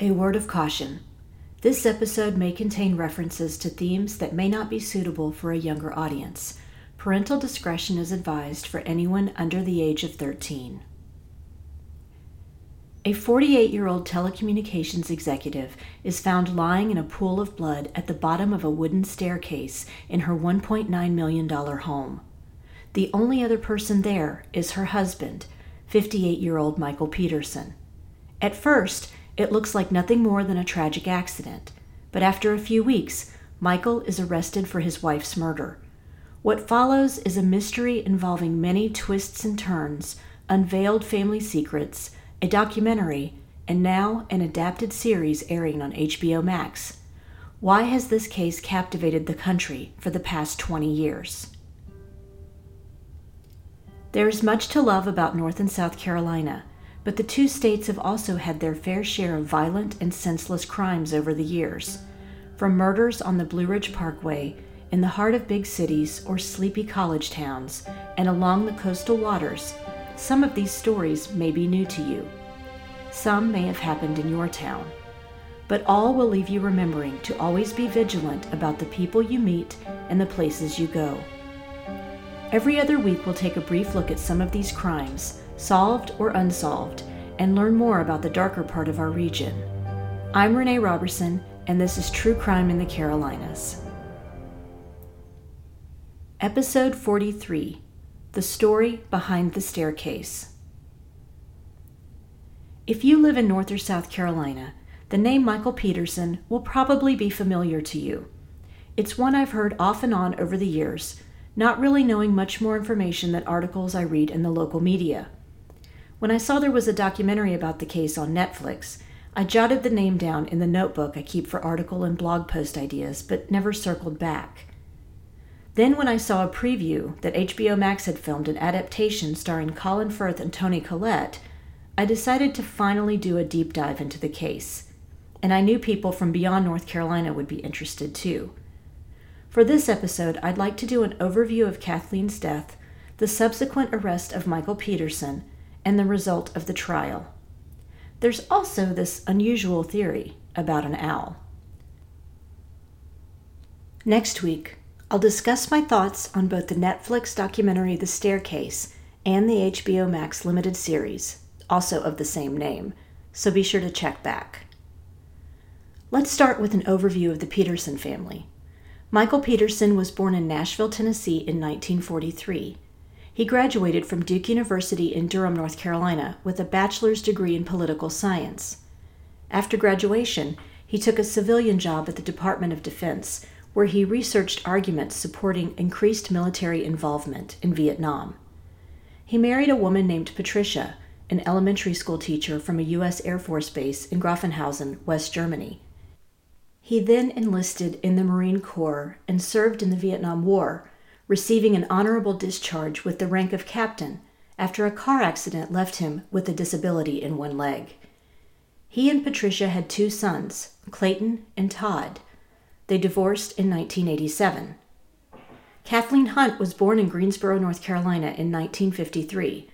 A word of caution. This episode may contain references to themes that may not be suitable for a younger audience. Parental discretion is advised for anyone under the age of 13. A 48 year old telecommunications executive is found lying in a pool of blood at the bottom of a wooden staircase in her $1.9 million home. The only other person there is her husband, 58 year old Michael Peterson. At first, it looks like nothing more than a tragic accident, but after a few weeks, Michael is arrested for his wife's murder. What follows is a mystery involving many twists and turns, unveiled family secrets, a documentary, and now an adapted series airing on HBO Max. Why has this case captivated the country for the past 20 years? There is much to love about North and South Carolina but the two states have also had their fair share of violent and senseless crimes over the years. From murders on the Blue Ridge Parkway, in the heart of big cities or sleepy college towns, and along the coastal waters, some of these stories may be new to you. Some may have happened in your town. But all will leave you remembering to always be vigilant about the people you meet and the places you go. Every other week, we'll take a brief look at some of these crimes solved or unsolved, and learn more about the darker part of our region. I'm Renee Robertson, and this is True Crime in the Carolinas. Episode 43 The Story Behind the Staircase. If you live in North or South Carolina, the name Michael Peterson will probably be familiar to you. It's one I've heard off and on over the years, not really knowing much more information than articles I read in the local media. When I saw there was a documentary about the case on Netflix, I jotted the name down in the notebook I keep for article and blog post ideas, but never circled back. Then, when I saw a preview that HBO Max had filmed an adaptation starring Colin Firth and Toni Collette, I decided to finally do a deep dive into the case. And I knew people from beyond North Carolina would be interested too. For this episode, I'd like to do an overview of Kathleen's death, the subsequent arrest of Michael Peterson, and the result of the trial. There's also this unusual theory about an owl. Next week, I'll discuss my thoughts on both the Netflix documentary The Staircase and the HBO Max limited series, also of the same name, so be sure to check back. Let's start with an overview of the Peterson family. Michael Peterson was born in Nashville, Tennessee in 1943 he graduated from Duke University in Durham, North Carolina, with a bachelor's degree in political science. After graduation, he took a civilian job at the Department of Defense, where he researched arguments supporting increased military involvement in Vietnam. He married a woman named Patricia, an elementary school teacher from a U.S. Air Force base in Grafenhausen, West Germany. He then enlisted in the Marine Corps and served in the Vietnam War, receiving an honorable discharge with the rank of captain after a car accident left him with a disability in one leg. He and Patricia had two sons, Clayton and Todd. They divorced in 1987. Kathleen Hunt was born in Greensboro, North Carolina in 1953.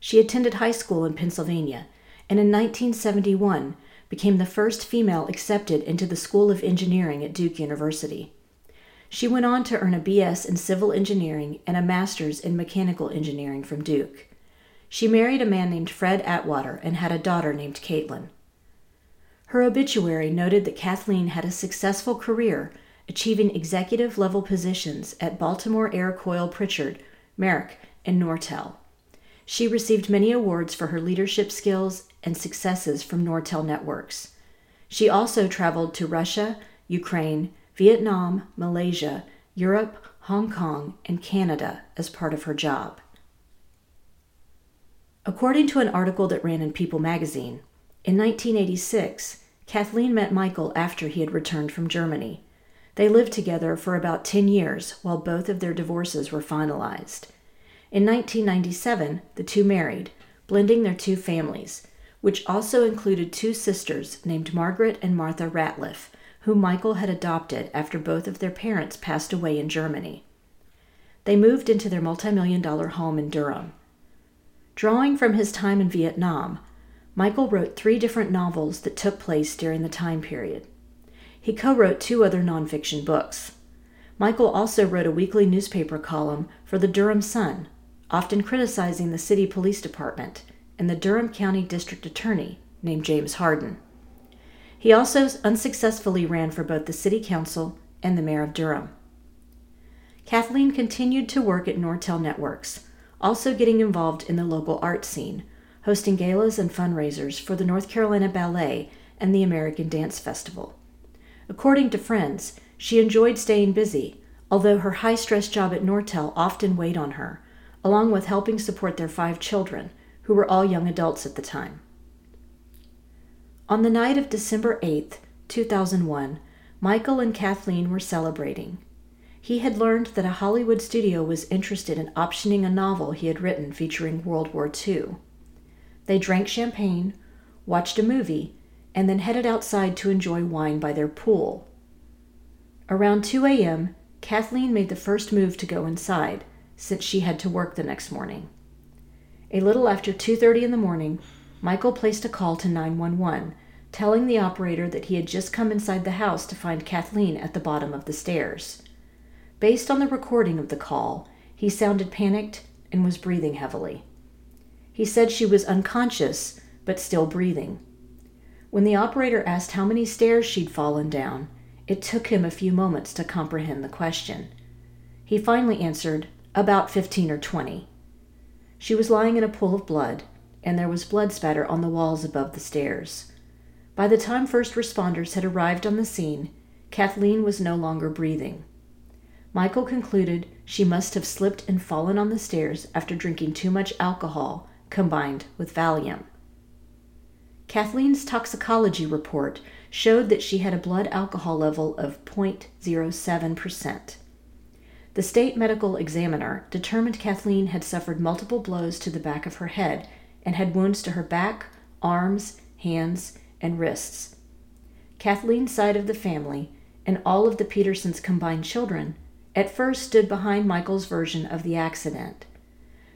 She attended high school in Pennsylvania and in 1971 became the first female accepted into the School of Engineering at Duke University. She went on to earn a BS in civil engineering and a master's in mechanical engineering from Duke. She married a man named Fred Atwater and had a daughter named Caitlin. Her obituary noted that Kathleen had a successful career, achieving executive level positions at Baltimore Air Coil Pritchard, Merrick, and Nortel. She received many awards for her leadership skills and successes from Nortel Networks. She also traveled to Russia, Ukraine, Vietnam, Malaysia, Europe, Hong Kong, and Canada as part of her job. According to an article that ran in People magazine, in 1986, Kathleen met Michael after he had returned from Germany. They lived together for about 10 years while both of their divorces were finalized. In 1997, the two married, blending their two families, which also included two sisters named Margaret and Martha Ratliff, whom Michael had adopted after both of their parents passed away in Germany. They moved into their multimillion dollar home in Durham. Drawing from his time in Vietnam, Michael wrote three different novels that took place during the time period. He co wrote two other nonfiction books. Michael also wrote a weekly newspaper column for the Durham Sun, often criticizing the city police department and the Durham County District Attorney, named James Hardin. He also unsuccessfully ran for both the city council and the mayor of Durham. Kathleen continued to work at Nortel Networks, also getting involved in the local art scene, hosting galas and fundraisers for the North Carolina Ballet and the American Dance Festival. According to friends, she enjoyed staying busy, although her high stress job at Nortel often weighed on her, along with helping support their five children, who were all young adults at the time. On the night of December 8, 2001, Michael and Kathleen were celebrating. He had learned that a Hollywood studio was interested in optioning a novel he had written featuring World War II. They drank champagne, watched a movie, and then headed outside to enjoy wine by their pool. Around 2 a.m., Kathleen made the first move to go inside, since she had to work the next morning. A little after 2:30 in the morning, Michael placed a call to 911, telling the operator that he had just come inside the house to find Kathleen at the bottom of the stairs. Based on the recording of the call, he sounded panicked and was breathing heavily. He said she was unconscious but still breathing. When the operator asked how many stairs she'd fallen down, it took him a few moments to comprehend the question. He finally answered, About 15 or 20. She was lying in a pool of blood, and there was blood spatter on the walls above the stairs. By the time first responders had arrived on the scene, Kathleen was no longer breathing. Michael concluded she must have slipped and fallen on the stairs after drinking too much alcohol combined with Valium. Kathleen's toxicology report showed that she had a blood alcohol level of 0.07%. The state medical examiner determined Kathleen had suffered multiple blows to the back of her head and had wounds to her back, arms, hands, and wrists. Kathleen's side of the family, and all of the Petersons' combined children, at first stood behind Michael's version of the accident.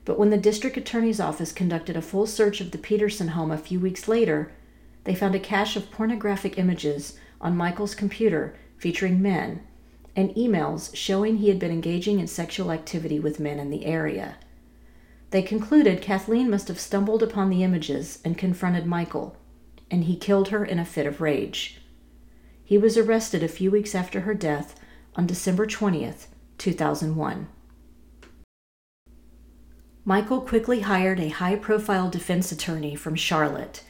But when the district attorney's office conducted a full search of the Peterson home a few weeks later, they found a cache of pornographic images on Michael's computer featuring men and emails showing he had been engaging in sexual activity with men in the area. They concluded Kathleen must have stumbled upon the images and confronted Michael, and he killed her in a fit of rage. He was arrested a few weeks after her death on December 20th, 2001. Michael quickly hired a high profile defense attorney from Charlotte.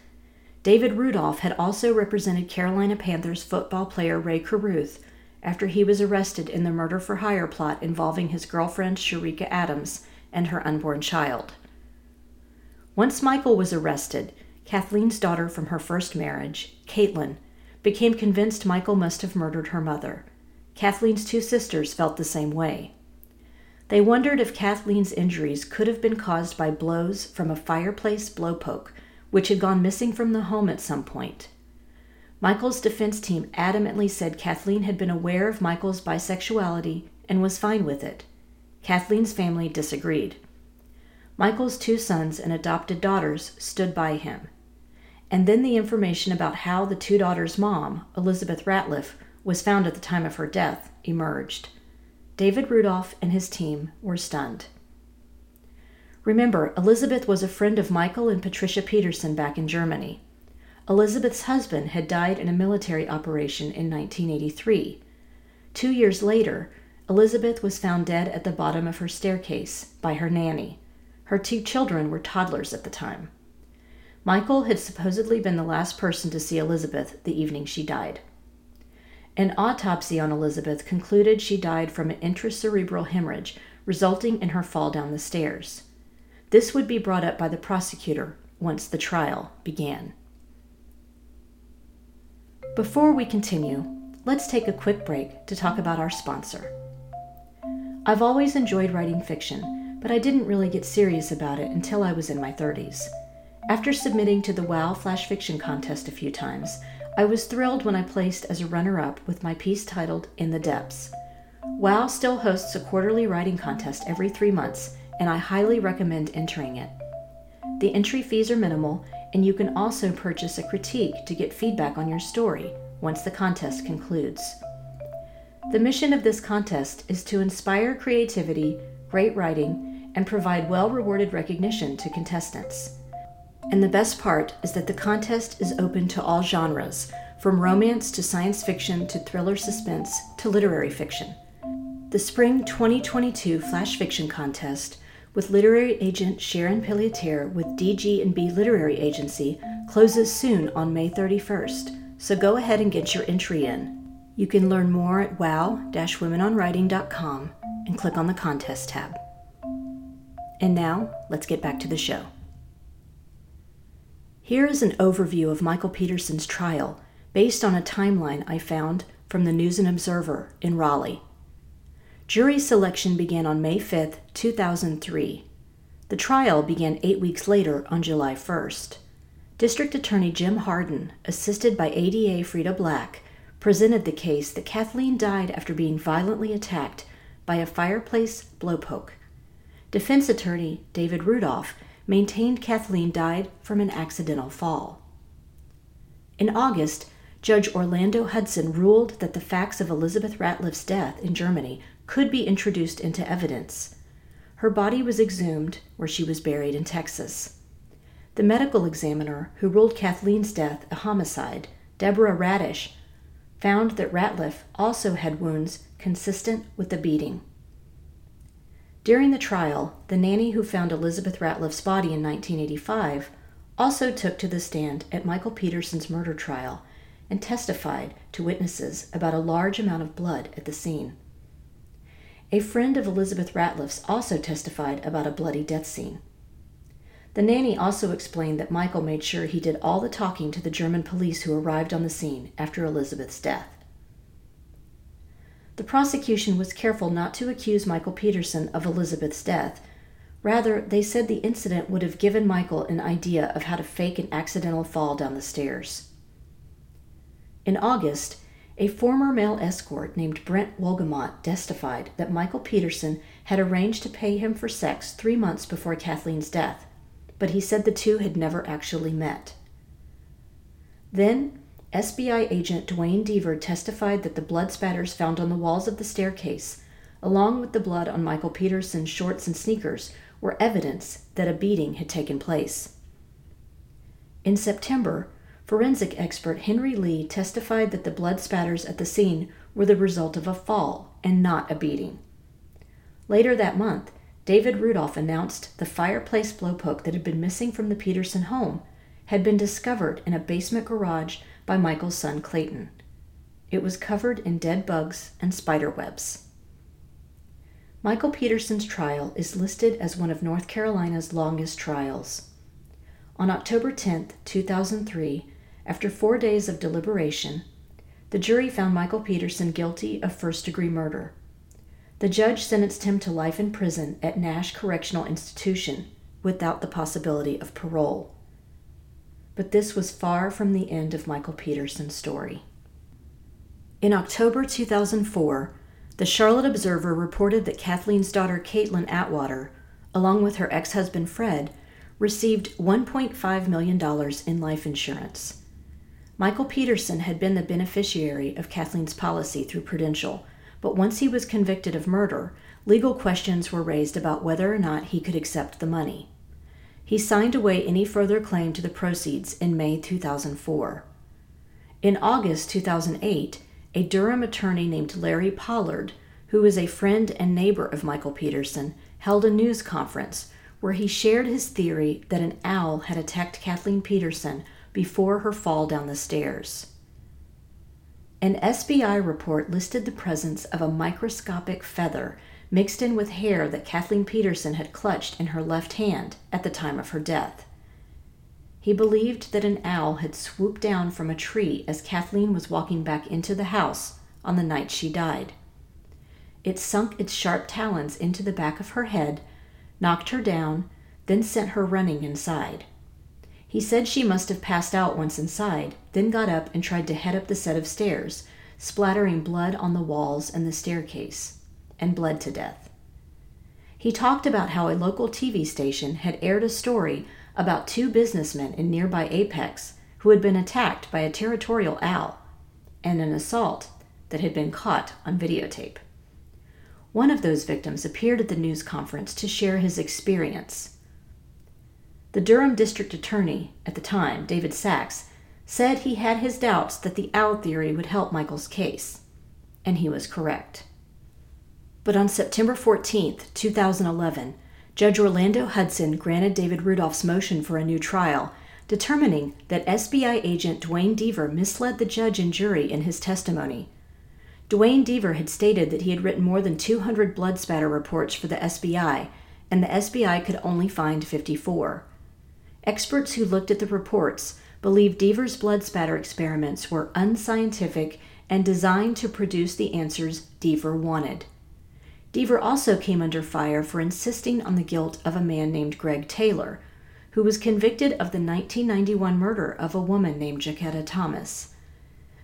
David Rudolph had also represented Carolina Panthers football player Rae Carruth after he was arrested in the murder for hire plot involving his girlfriend Cherica Adams and her unborn child. Once Michael was arrested, Kathleen's daughter from her first marriage, Caitlin, became convinced Michael must have murdered her mother. Kathleen's two sisters felt the same way. They wondered if Kathleen's injuries could have been caused by blows from a fireplace blowpoke, which had gone missing from the home at some point. Michael's defense team adamantly said Kathleen had been aware of Michael's bisexuality and was fine with it. Kathleen's family disagreed. Michael's two sons and adopted daughters stood by him. And then the information about how the two daughters' mom, Elizabeth Ratliff, was found at the time of her death emerged. David Rudolph and his team were stunned. Remember, Elizabeth was a friend of Michael and Patricia Peterson back in Germany. Elizabeth's husband had died in a military operation in 1983. Two years later, Elizabeth was found dead at the bottom of her staircase by her nanny. Her two children were toddlers at the time. Michael had supposedly been the last person to see Elizabeth the evening she died. An autopsy on Elizabeth concluded she died from an intracerebral hemorrhage resulting in her fall down the stairs. This would be brought up by the prosecutor once the trial began. Before we continue, let's take a quick break to talk about our sponsor. I've always enjoyed writing fiction, but I didn't really get serious about it until I was in my 30s. After submitting to the WOW Flash Fiction Contest a few times, I was thrilled when I placed as a runner up with my piece titled In the Depths. WOW still hosts a quarterly writing contest every three months, and I highly recommend entering it. The entry fees are minimal, and you can also purchase a critique to get feedback on your story once the contest concludes. The mission of this contest is to inspire creativity, great writing, and provide well rewarded recognition to contestants. And the best part is that the contest is open to all genres, from romance to science fiction to thriller suspense to literary fiction. The Spring 2022 Flash Fiction Contest with literary agent Sharon Pelletier with DG&B Literary Agency closes soon on May 31st, so go ahead and get your entry in. You can learn more at wow-womenonwriting.com and click on the contest tab. And now, let's get back to the show. Here is an overview of Michael Peterson's trial based on a timeline I found from the News and Observer in Raleigh. Jury selection began on May 5, 2003. The trial began eight weeks later on July 1st. District Attorney Jim Hardin, assisted by ADA Freda Black, presented the case that Kathleen died after being violently attacked by a fireplace blowpoke. Defense attorney David Rudolph maintained Kathleen died from an accidental fall. In August, Judge Orlando Hudson ruled that the facts of Elizabeth Ratliff's death in Germany could be introduced into evidence. Her body was exhumed where she was buried in Texas. The medical examiner who ruled Kathleen's death a homicide, Deborah Radisch, found that Ratliff also had wounds consistent with the beating. During the trial, the nanny who found Elizabeth Ratliff's body in 1985 also took to the stand at Michael Peterson's murder trial and testified to witnesses about a large amount of blood at the scene. A friend of Elizabeth Ratliff's also testified about a bloody death scene. The nanny also explained that Michael made sure he did all the talking to the German police who arrived on the scene after Elizabeth's death. The prosecution was careful not to accuse Michael Peterson of Elizabeth's death. Rather, they said the incident would have given Michael an idea of how to fake an accidental fall down the stairs. In August, a former male escort named Brent Wolgamott testified that Michael Peterson had arranged to pay him for sex three months before Kathleen's death, but he said the two had never actually met. Then, SBI agent Duane Deaver testified that the blood spatters found on the walls of the staircase, along with the blood on Michael Peterson's shorts and sneakers, were evidence that a beating had taken place. In September, Forensic expert Henry Lee testified that the blood spatters at the scene were the result of a fall and not a beating. Later that month, David Rudolph announced the fireplace blowpoke that had been missing from the Peterson home had been discovered in a basement garage by Michael's son Clayton. It was covered in dead bugs and spider webs. Michael Peterson's trial is listed as one of North Carolina's longest trials. On October 10, 2003, after four days of deliberation, the jury found Michael Peterson guilty of first degree murder. The judge sentenced him to life in prison at Nash Correctional Institution without the possibility of parole. But this was far from the end of Michael Peterson's story. In October 2004, the Charlotte Observer reported that Kathleen's daughter Caitlin Atwater, along with her ex husband Fred, received $1.5 million in life insurance. Michael Peterson had been the beneficiary of Kathleen's policy through Prudential, but once he was convicted of murder, legal questions were raised about whether or not he could accept the money. He signed away any further claim to the proceeds in May 2004. In August 2008, a Durham attorney named Larry Pollard, who was a friend and neighbor of Michael Peterson, held a news conference where he shared his theory that an owl had attacked Kathleen Peterson before her fall down the stairs. An SBI report listed the presence of a microscopic feather mixed in with hair that Kathleen Peterson had clutched in her left hand at the time of her death. He believed that an owl had swooped down from a tree as Kathleen was walking back into the house on the night she died. It sunk its sharp talons into the back of her head, knocked her down, then sent her running inside. He said she must have passed out once inside, then got up and tried to head up the set of stairs, splattering blood on the walls and the staircase, and bled to death. He talked about how a local TV station had aired a story about two businessmen in nearby Apex who had been attacked by a territorial owl and an assault that had been caught on videotape. One of those victims appeared at the news conference to share his experience. The Durham district attorney at the time, David Saacks, said he had his doubts that the owl theory would help Michael's case, and he was correct. But on September 14, 2011, Judge Orlando Hudson granted David Rudolph's motion for a new trial, determining that SBI agent Duane Deaver misled the judge and jury in his testimony. Duane Deaver had stated that he had written more than 200 blood spatter reports for the SBI, and the SBI could only find 54. Experts who looked at the reports believed Deaver's blood spatter experiments were unscientific and designed to produce the answers Deaver wanted. Deaver also came under fire for insisting on the guilt of a man named Greg Taylor, who was convicted of the 1991 murder of a woman named Jacquetta Thomas.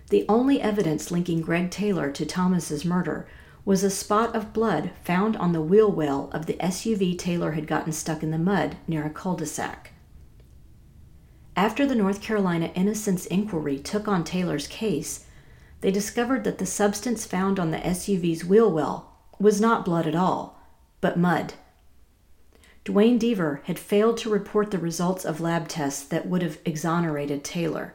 The only evidence linking Greg Taylor to Thomas's murder was a spot of blood found on the wheel well of the SUV Taylor had gotten stuck in the mud near a cul-de-sac. After the North Carolina Innocence Inquiry took on Taylor's case, they discovered that the substance found on the SUV's wheel well was not blood at all, but mud. Duane Deaver had failed to report the results of lab tests that would have exonerated Taylor.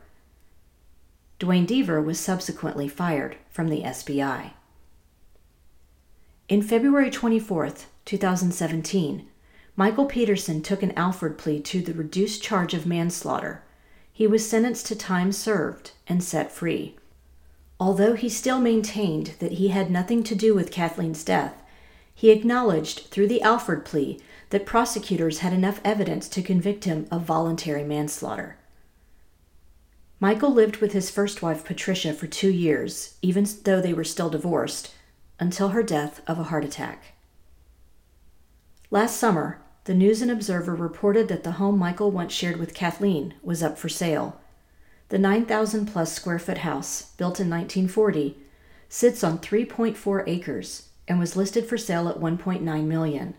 Duane Deaver was subsequently fired from the SBI. In February 24, 2017, Michael Peterson took an Alford plea to the reduced charge of manslaughter. He was sentenced to time served and set free. Although he still maintained that he had nothing to do with Kathleen's death, he acknowledged through the Alford plea that prosecutors had enough evidence to convict him of voluntary manslaughter. Michael lived with his first wife, Patricia, for two years, even though they were still divorced, until her death of a heart attack. Last summer, the News and Observer reported that the home Michael once shared with Kathleen was up for sale the 9,000 plus square foot house, built in 1940, sits on 3.4 acres and was listed for sale at 1.9 million.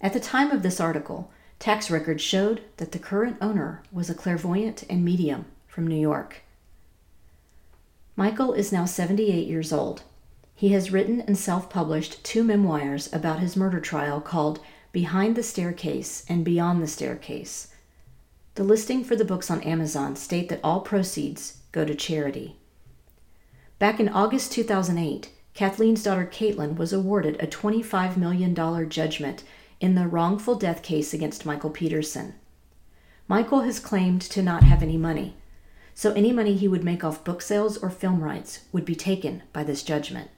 At the time of this article, tax records showed that the current owner was a clairvoyant and medium from New York. Michael is now 78 years old. He has written and self published two memoirs about his murder trial called Behind the Staircase and Beyond the Staircase the listing for the books on Amazon state that all proceeds go to charity. Back in August 2008, Kathleen's daughter Caitlin was awarded a $25 million judgment in the wrongful death case against Michael Peterson. Michael has claimed to not have any money, so any money he would make off book sales or film rights would be taken by this judgment.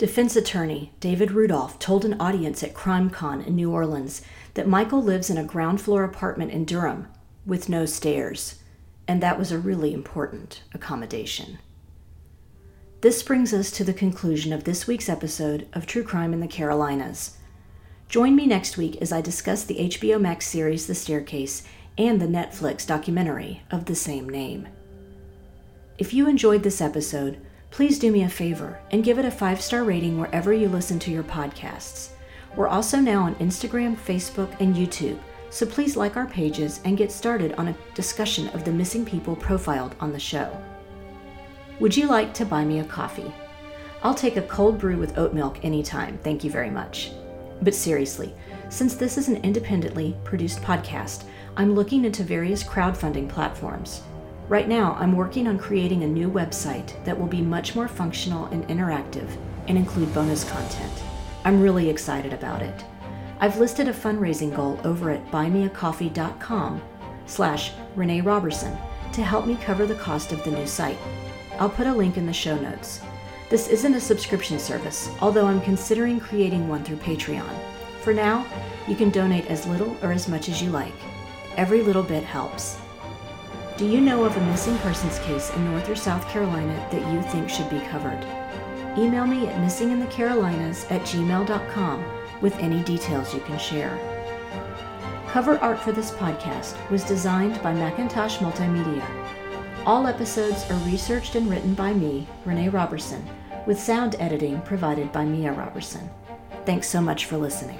Defense attorney David Rudolph told an audience at CrimeCon in New Orleans that Michael lives in a ground floor apartment in Durham with no stairs, and that was a really important accommodation. This brings us to the conclusion of this week's episode of True Crime in the Carolinas. Join me next week as I discuss the HBO Max series The Staircase and the Netflix documentary of the same name. If you enjoyed this episode, please do me a favor and give it a five star rating wherever you listen to your podcasts. We're also now on Instagram, Facebook, and YouTube so please like our pages and get started on a discussion of the missing people profiled on the show. Would you like to buy me a coffee? I'll take a cold brew with oat milk anytime, thank you very much. But seriously, since this is an independently produced podcast, I'm looking into various crowdfunding platforms. Right now, I'm working on creating a new website that will be much more functional and interactive and include bonus content. I'm really excited about it. I've listed a fundraising goal over at buymeacoffee.com slash Renee Robertson to help me cover the cost of the new site. I'll put a link in the show notes. This isn't a subscription service, although I'm considering creating one through Patreon. For now, you can donate as little or as much as you like. Every little bit helps. Do you know of a missing persons case in North or South Carolina that you think should be covered? Email me at missinginthecarolinas at gmail.com with any details you can share. Cover art for this podcast was designed by Macintosh Multimedia. All episodes are researched and written by me, Renee Robertson, with sound editing provided by Mia Robertson. Thanks so much for listening.